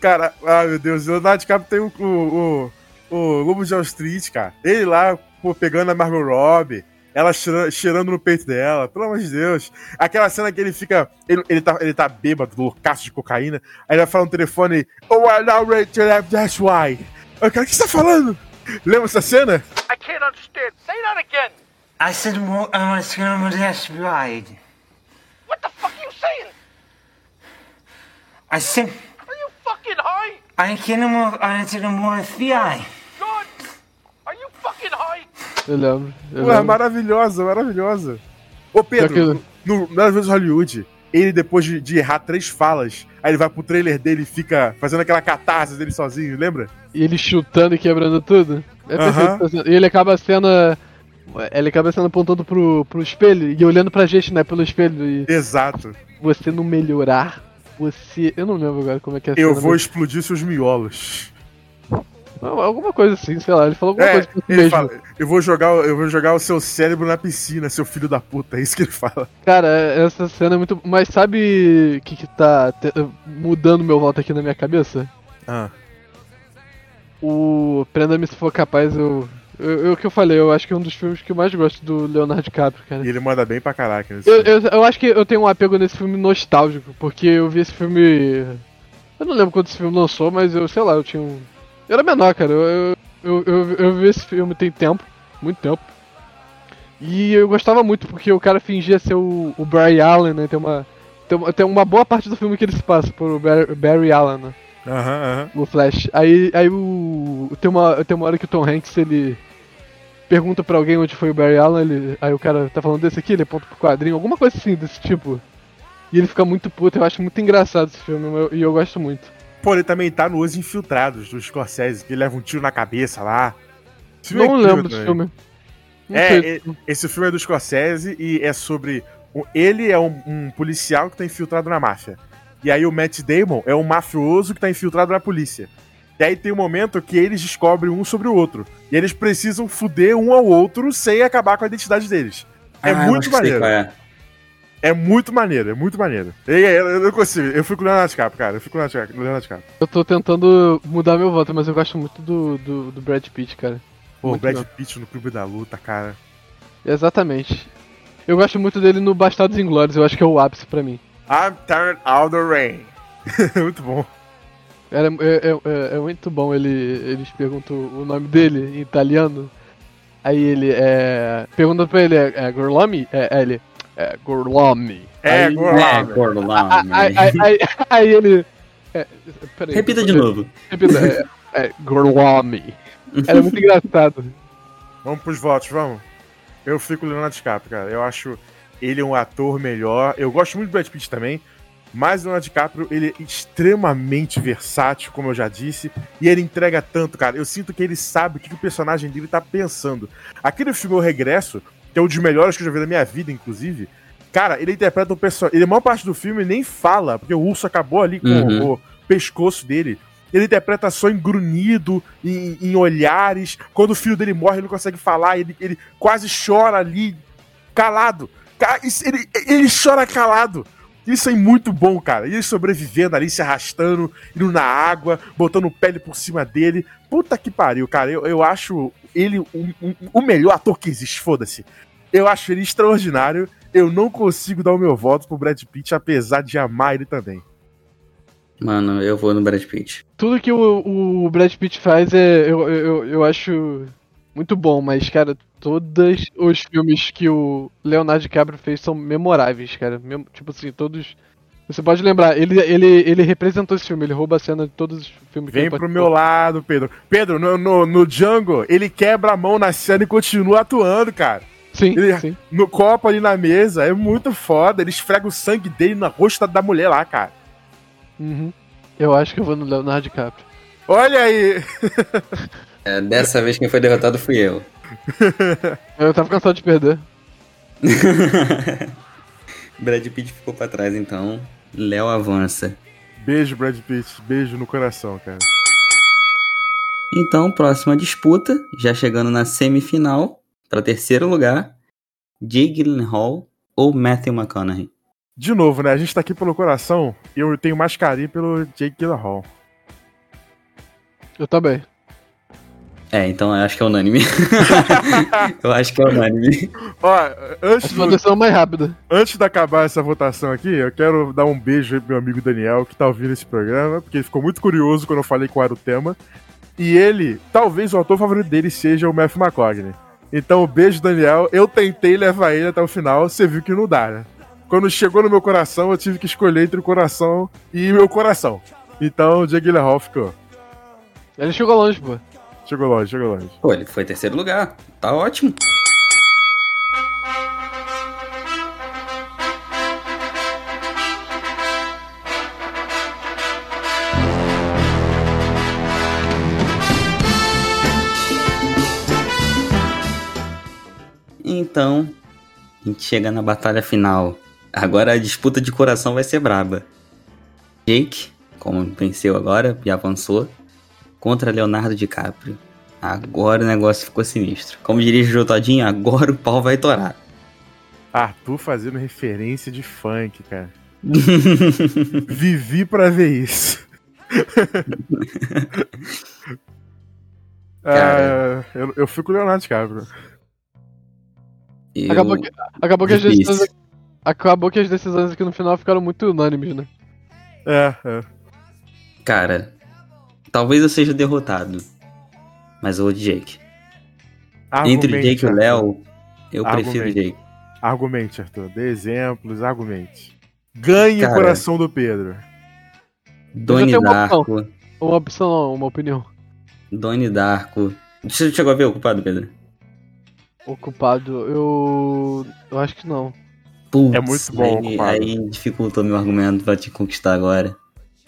Cara, ah, meu Deus, o Leonardo DiCaprio tem o, o, o, o Lobo de Wall Street, cara. Ele lá, pô, pegando a Margot Robbie, ela cheirando, cheirando no peito dela, pelo amor de Deus. Aquela cena que ele fica, ele, ele, tá, ele tá bêbado, loucaço de cocaína, aí ele vai falar no telefone, oh, I now ready to have that's why. Eu, cara, o que você tá falando? Lembra essa cena? I can't understand. Say that again. I said more, I was gonna that's right. What the fuck are you saying? I said Are you fucking high? I can more I said more FBI. God, are you fucking high? Eu lembro. Eu Ué, lembro. maravilhosa, maravilhosa. Ô, Pedro, que- no, nas vezes Hollywood, ele depois de, de errar três falas, aí ele vai pro trailer dele e fica fazendo aquela catarse dele sozinho, lembra? E ele chutando e quebrando tudo. É Aham. perfeito. E ele acaba sendo. Ele acaba sendo apontando pro, pro espelho e olhando pra gente, né, pelo espelho. E Exato. você não melhorar, você. Eu não lembro agora como é que é Eu vou mas- explodir seus miolos. Não, Alguma coisa assim, sei lá. Ele falou alguma É, coisa pra ele mesmo. fala, eu vou, jogar, eu vou jogar o seu cérebro na piscina, seu filho da puta. É isso que ele fala. Cara, essa cena é muito. Mas sabe o que, que tá te- mudando meu voto aqui na minha cabeça? Ah, O Prenda-me se for capaz, eu. Eu, o que eu falei, eu acho que é um dos filmes que eu mais gosto do Leonardo DiCaprio, cara. e ele manda bem pra caraca. nesse Eu, eu, eu acho que eu tenho um apego nesse filme nostálgico, porque eu vi esse filme. Eu não lembro quando esse filme lançou, mas eu, sei lá, eu tinha um. Eu era menor, cara. Eu, eu, eu, eu, vi esse filme tem tempo, muito tempo. E eu gostava muito, porque o cara fingia ser o, o Barry Allen, né? Tem uma, tem, uma, tem uma boa parte do filme que ele se passa por Barry, Barry Allen, né? Aham, aham. o Flash. Aí, aí o, tem, uma, tem uma hora que o Tom Hanks ele pergunta pra alguém onde foi o Barry Allen, ele, aí o cara tá falando desse aqui, ele aponta pro quadrinho, alguma coisa assim desse tipo. E ele fica muito puto, eu acho muito engraçado esse filme eu- e eu gosto muito. Pô, ele também tá no Os Infiltrados do Scorsese, que ele leva um tiro na cabeça lá. É Não incrível lembro desse filme. Não É, é, esse filme é do Scorsese e é sobre. Ele é um, um policial que tá infiltrado na máfia. E aí o Matt Damon é um mafioso que tá infiltrado na polícia. E aí tem um momento que eles descobrem um sobre o outro. E eles precisam fuder um ao outro sem acabar com a identidade deles. É Ah, muito maneiro. qual é. É muito maneiro, é muito maneiro. E, aí, eu, eu não consigo, eu fico Leonardo DiCaprio, cara. Eu fico Leonardo DiCaprio. Eu tô tentando mudar meu voto, mas eu gosto muito do, do, do Brad Pitt, cara. Pô, o Brad. Pitt no Clube da Luta, cara. Exatamente. Eu gosto muito dele no Bastardos Inglórios, eu acho que é o ápice pra mim. I'm turned out the rain. muito bom. Era, é, é- é- é muito bom, ele, eles perguntam o nome dele em italiano. Aí ele é. Pergunta pra ele, é, é Gorlami? É, é ele. É Gorlami. É, aí, Gorlami. É, Ah, Aí, aí, aí, aí ele. é, peraí, Repita de novo. Repita, é, é Gorlami. Era muito engraçado. Vamos pros votos, vamos? Eu fico com o Leonardo DiCaprio, cara. Eu acho ele um ator melhor. Eu gosto muito do Brad Pitt também. Mas o Leonardo DiCaprio, ele é extremamente versátil, como eu já disse. E ele entrega tanto, cara. Eu sinto que ele sabe o que o personagem dele tá pensando. Aquele filme O Regresso, que é um dos melhores que eu já vi na minha vida, inclusive. Cara, ele interpreta um personagem. Ele, a maior parte do filme, nem fala, porque o urso acabou ali com Uhum. o pescoço dele. Ele interpreta só em grunhido, em, em olhares. Quando o filho dele morre, ele não consegue falar. Ele, ele quase chora ali, calado. Ele, ele chora calado. Isso é muito bom, cara. E ele sobrevivendo ali, se arrastando, indo na água, botando pele por cima dele. Puta que pariu, cara. Eu, eu acho ele um- um- o melhor ator que existe, foda-se. Eu acho ele extraordinário. Eu não consigo dar o meu voto pro Brad Pitt, apesar de amar ele também. Mano, eu vou no Brad Pitt. Tudo que o, o Brad Pitt faz é. Eu, eu, eu acho muito bom, mas, cara, todos os filmes que o Leonardo DiCaprio fez são memoráveis, cara. Mem- tipo assim, todos. Você pode lembrar, ele, ele, ele representou esse filme, ele rouba a cena de todos os filmes que Vem ele pro meu lado, Pedro. Pedro, no, no, no Django, ele quebra a mão na cena e continua atuando, cara. Sim, Ele- sim. No copo ali na mesa, é muito foda. Ele esfrega o sangue dele na rosto da mulher lá, cara. Uhum. Eu acho que eu vou no Leonardo DiCaprio. Olha aí! É, dessa vez quem foi derrotado fui eu. Eu tava cansado de perder. Brad Pitt ficou pra trás, então. Léo avança. Beijo, Brad Pitt. Beijo no coração, cara. Então, próxima disputa, já chegando na semifinal, para terceiro lugar, Jake Gyllenhaal ou Matthew McConaughey. De novo, né? A gente tá aqui pelo coração e eu tenho mais carinho pelo Jake Gyllenhaal. Eu também. É, então eu acho que é unânime. eu acho que é unânime. Ó, antes, uma do, decisão mais rápida. antes de acabar essa votação aqui, eu quero dar um beijo aí pro meu amigo Daniel, que tá ouvindo esse programa, porque ele ficou muito curioso quando eu falei qual era o tema. E ele, talvez o autor favorito dele seja o Matthew McConaughey. Então, beijo, Daniel. Eu tentei levar ele até o final, você viu que não dá, né? Quando chegou no meu coração, eu tive que escolher entre o coração e meu coração. Então, o Jake Gyllenhaal ficou. Ele chegou longe, pô. Chegou longe, chegou longe. Pô, ele foi terceiro lugar. Tá ótimo. Então, a gente chega na batalha final. Agora a disputa de coração vai ser braba. Jake, como venceu agora e avançou, contra Leonardo DiCaprio. Agora o negócio ficou sinistro. Como diria o Todinho, agora o pau vai torar. Arthur fazendo referência de funk, cara. Vivi pra ver isso. Cara. Ah, eu, eu fico com o Leonardo DiCaprio. Eu- Acabou que, acabou, que as decisões, acabou que as decisões aqui no final ficaram muito unânimes, né? É, é. Cara, talvez eu seja derrotado. Mas eu vou de Jake. Entre o Argumente, Jake e o Arthur. Léo, eu prefiro o Argumente. Jake. Argumente, Arthur. Dê exemplos, argumente. Ganhe Cara. o coração do Pedro. Doni tenho uma Darko. Uma opção, não, uma opinião. Doni Darko. Você chegou a ver o culpado, Pedro? Ocupado, eu. Eu acho que não. Putz, É muito bom, aí, Culpado. aí dificultou meu argumento pra te conquistar agora.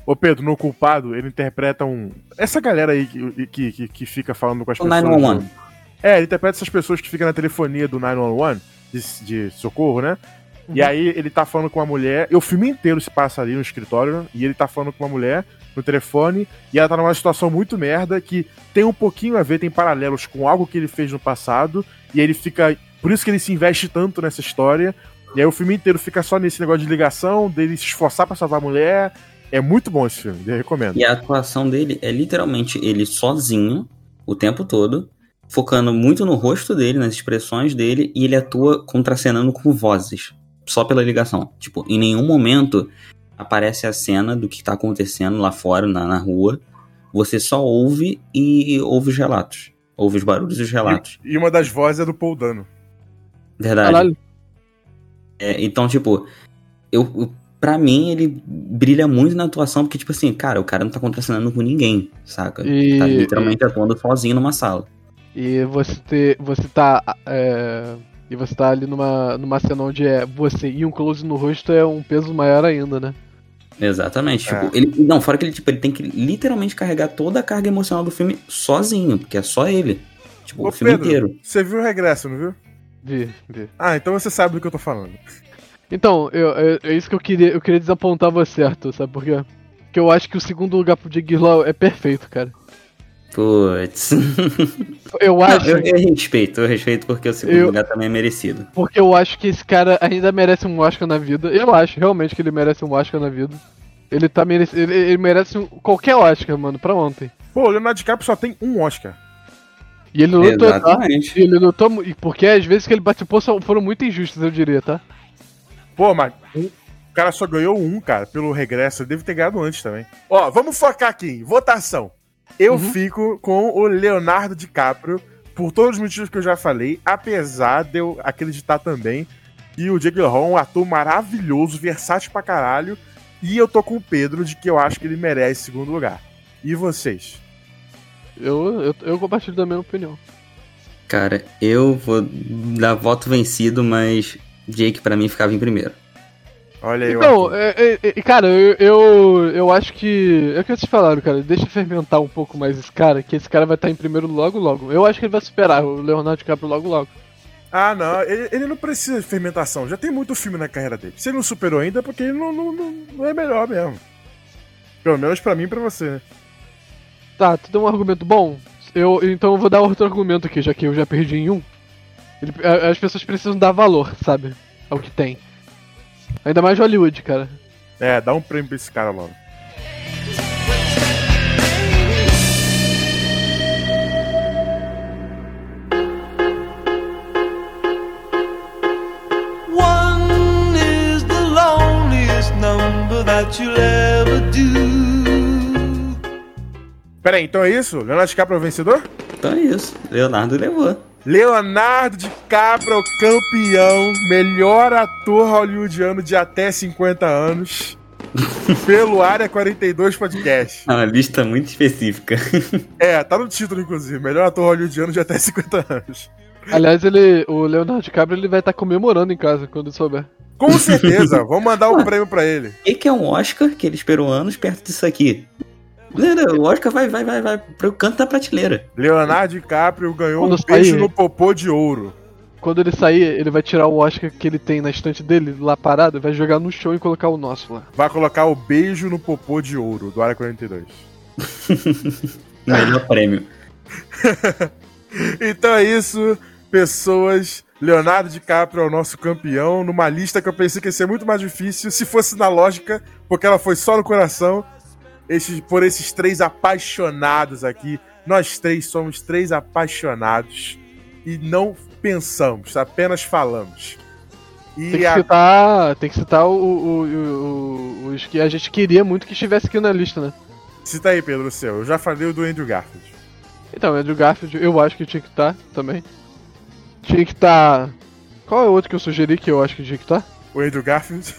Ô Pedro, no culpado, ele interpreta um. Essa galera aí que, que, que, que fica falando com as O pessoas. 911. É, ele interpreta essas pessoas que ficam na telefonia do 911, de, de socorro, né? E aí ele tá falando com uma mulher, e o filme inteiro se passa ali no escritório, e ele tá falando com uma mulher no telefone, e ela tá numa situação muito merda que tem um pouquinho a ver, tem paralelos com algo que ele fez no passado, e ele fica. Por isso que ele se investe tanto nessa história, E aí o filme inteiro fica só nesse negócio de ligação, dele se esforçar pra salvar a mulher. É muito bom esse filme, eu recomendo. E a atuação dele é literalmente ele sozinho, o tempo todo, focando muito no rosto dele, nas expressões dele, e ele atua contracenando com vozes, só pela ligação. Tipo, em nenhum momento aparece a cena do que tá acontecendo lá fora, na, na rua. Você só ouve e ouve os relatos. Ouve os barulhos e os relatos. E, e uma das vozes é do Paul Dano. Verdade. Caralho. É, então, tipo, eu, eu, pra mim, ele brilha muito na atuação, porque, tipo assim, cara, o cara não tá contracenando com ninguém, saca? E- Tá literalmente atuando sozinho numa sala. E você ter, você tá é, e você tá ali numa numa cena onde é você e um close no rosto é um peso maior ainda, né? Exatamente. É. Tipo, ele. Não, fora que ele, tipo, ele tem que literalmente carregar toda a carga emocional do filme sozinho, porque é só ele. Tipo, Ô, o filme Pedro, inteiro. você viu o regresso, não viu? Vi, vi. Ah, então você sabe do que eu tô falando. Então, eu, é, é isso que eu queria, eu queria desapontar você, Arthur, sabe por quê? Porque eu acho que o segundo lugar pro Gyllenhaal é perfeito, cara. Putz. Eu Não, acho, eu, eu respeito, eu respeito porque o segundo Eu- lugar também é merecido. porque eu acho que esse cara ainda merece um Oscar na vida. Eu acho realmente que ele merece um Oscar na vida. Ele tá merece, ele, ele merece um- qualquer Oscar, mano, pra ontem. Pô, o Leonardo DiCaprio só tem um Oscar. E ele lutou, tá? Exatamente. E ele lutou, porque as vezes que ele participou foram muito injustas, eu diria, tá? Pô, mas um- o cara só ganhou um, cara, pelo regresso. Ele deve ter ganhado antes também. Ó, vamos focar aqui em votação. Eu fico com o Leonardo DiCaprio, por todos os motivos que eu já falei, apesar de eu acreditar também que o Jake Gyllenhaal é um ator maravilhoso, versátil pra caralho, e eu tô com o Pedro de que eu acho que ele merece segundo lugar. E vocês? Eu, eu, eu compartilho da mesma opinião. Cara, eu vou dar voto vencido, mas Jake pra mim ficava em primeiro. Olha aí, Então, é, é, é, cara, eu, eu, eu acho que. É o que vocês falaram, cara. Deixa fermentar um pouco mais esse cara, que esse cara vai estar em primeiro logo logo. Eu acho que ele vai superar o Leonardo DiCaprio logo logo. Ah, não, ele, ele não precisa de fermentação. Já tem muito filme na carreira dele. Se ele não superou ainda, é porque ele não, não, não, não é melhor mesmo. Pelo menos pra mim e pra você, né? Tá, tu deu um argumento bom? Eu, então eu vou dar outro argumento aqui, já que eu já perdi em um. Ele- as pessoas precisam dar valor, sabe? Ao que tem. Ainda mais Hollywood, cara. É, dá um prêmio pra esse cara logo. One is the loneliest number that you'll ever do. Pera aí, então é isso? Leonardo DiCaprio é o vencedor? Então é isso. Leonardo levou. Leonardo DiCaprio é o campeão, melhor ator hollywoodiano de até 50 anos, pelo Área 42 Podcast. É uma lista muito específica. É, tá no título, inclusive, melhor ator hollywoodiano de até 50 anos. Aliás, ele, o Leonardo DiCaprio ele vai estar comemorando em casa quando souber. Com certeza, vamos mandar o prêmio pra ele. E que é um Oscar que ele esperou anos perto disso aqui. Não, não, O Oscar vai, vai, vai, vai pro canto da prateleira. Leonardo DiCaprio ganhou Quando um beijo sair- no popô de ouro. Quando ele sair, ele vai tirar o Oscar que ele tem na estante dele, lá parado, vai jogar no chão e colocar o nosso lá. Vai colocar o beijo no popô de ouro do Área 42. Melhor prêmio. Então é isso, pessoas. Leonardo DiCaprio é o nosso campeão, numa lista que eu pensei que ia ser muito mais difícil se fosse na lógica, porque ela foi só no coração. Esses, por esses três apaixonados aqui. Nós três somos três apaixonados e não pensamos, apenas falamos. Tem E que a, citar, tem que citar o, o- o- os que a gente queria muito que estivesse aqui na lista, né? cita aí, Pedro, o seu. Eu já falei o do Andrew Garfield. Então, Andrew Garfield, eu acho que tinha que estar também. Tinha que estar. Qual é o outro que eu sugeri que eu acho que tinha que estar? O Andrew Garfield,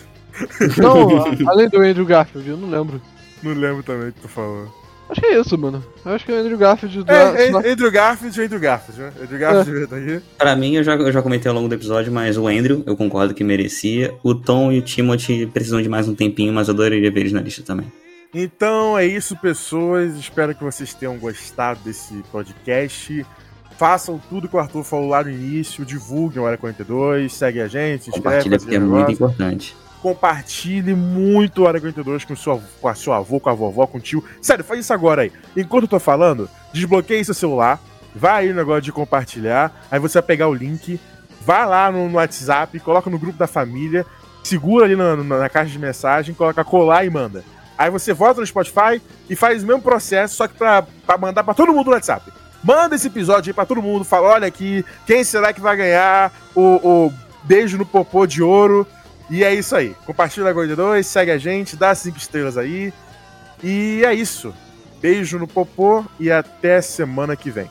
Não, além do Andrew Garfield, eu não lembro. Não lembro também o que tu falou. Acho que é isso, mano. Eu acho que é o Andrew Garfield. do- É, é, Andrew Garfield e Andrew Garfield, né? Andrew Garfield tá aqui. Pra mim, eu já, eu já comentei ao longo do episódio, mas o Andrew, eu concordo que merecia. O Tom e o Timothy precisam de mais um tempinho, mas eu adoraria ver eles na lista também. Então é isso, pessoas. Espero que vocês tenham gostado desse podcast. Façam tudo que o Arthur falou lá no início. Divulguem o Área 42, segue a gente, Compartilha porque é muito importante. Compartilhe muito o Área 42 com, sua, com a seu avô, com a vovó, com o tio. Sério, faz isso agora aí. Enquanto eu tô falando, desbloqueie seu celular, vai aí no negócio de compartilhar, aí você vai pegar o link, vai lá no, no WhatsApp, coloca no grupo da família, segura ali na, na- na caixa de mensagem, coloca colar e manda. Aí você volta no Spotify e faz o mesmo processo, só que pra, pra mandar pra todo mundo no WhatsApp. Manda esse episódio aí pra todo mundo, fala, olha aqui, quem será que vai ganhar o, o beijo no popô de ouro? E é isso aí. Compartilha a Gold 2, segue a gente, dá cinco estrelas aí. E é isso. Beijo no popô e até semana que vem.